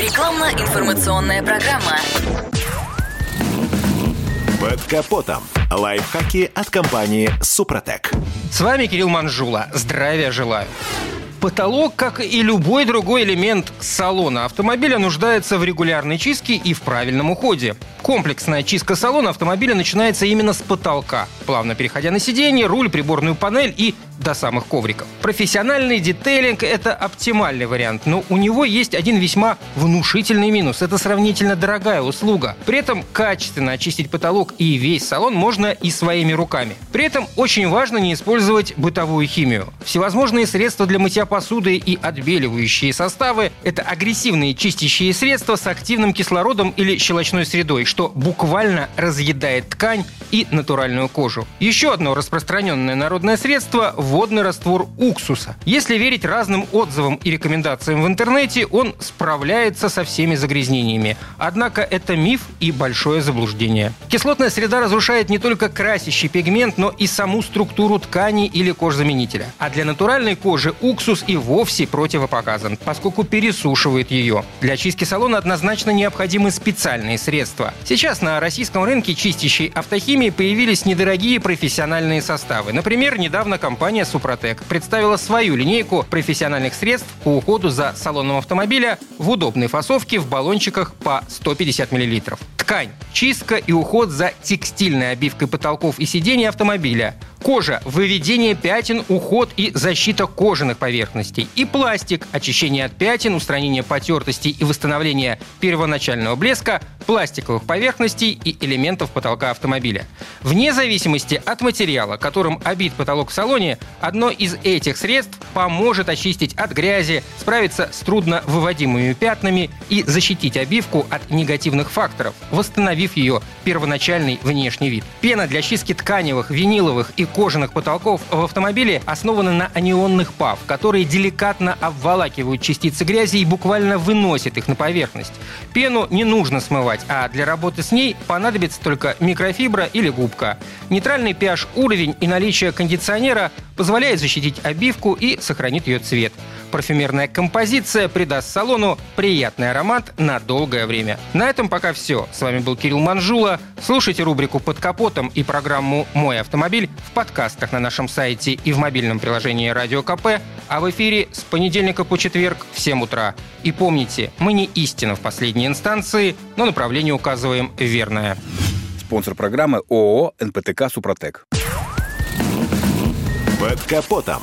Рекламно-информационная программа. Под капотом. Лайфхаки от компании «Супротек». С вами Кирилл Манжула. Здравия желаю. Потолок, как и любой другой элемент салона автомобиля, нуждается в регулярной чистке и в правильном уходе. Комплексная чистка салона автомобиля начинается именно с потолка, плавно переходя на сиденье, руль, приборную панель и до самых ковриков. Профессиональный детейлинг – это оптимальный вариант, но у него есть один весьма внушительный минус. Это сравнительно дорогая услуга. При этом качественно очистить потолок и весь салон можно и своими руками. При этом очень важно не использовать бытовую химию. Всевозможные средства для мытья посуды и отбеливающие составы – это агрессивные чистящие средства с активным кислородом или щелочной средой, что буквально разъедает ткань и натуральную кожу. Еще одно распространенное народное средство – водный раствор уксуса. Если верить разным отзывам и рекомендациям в интернете, он справляется со всеми загрязнениями. Однако это миф и большое заблуждение. Кислотная среда разрушает не только красящий пигмент, но и саму структуру ткани или кожзаменителя. А для натуральной кожи уксус и вовсе противопоказан, поскольку пересушивает ее. Для чистки салона однозначно необходимы специальные средства. Сейчас на российском рынке чистящей автохимии появились недорогие профессиональные составы. Например, недавно компания «Супротек» представила свою линейку профессиональных средств по уходу за салоном автомобиля в удобной фасовке в баллончиках по 150 мл. Ткань, чистка и уход за текстильной обивкой потолков и сидений автомобиля – Кожа – выведение пятен, уход и защита кожаных поверхностей. И пластик – очищение от пятен, устранение потертостей и восстановление первоначального блеска пластиковых поверхностей и элементов потолка автомобиля. Вне зависимости от материала, которым обит потолок в салоне, одно из этих средств поможет очистить от грязи, справиться с трудно выводимыми пятнами и защитить обивку от негативных факторов, восстановив ее первоначальный внешний вид. Пена для чистки тканевых, виниловых и кожаных потолков в автомобиле основаны на анионных ПАВ, которые деликатно обволакивают частицы грязи и буквально выносят их на поверхность. Пену не нужно смывать, а для работы с ней понадобится только микрофибра или губка. Нейтральный pH уровень и наличие кондиционера позволяет защитить обивку и сохранит ее цвет. Парфюмерная композиция придаст салону приятный аромат на долгое время. На этом пока все. С вами был Кирилл Манжула. Слушайте рубрику «Под капотом» и программу «Мой автомобиль» в подкастах на нашем сайте и в мобильном приложении «Радио КП», а в эфире с понедельника по четверг в 7 утра. И помните, мы не истина в последней инстанции, но направление указываем верное. Спонсор программы ООО «НПТК Супротек». Под капотом.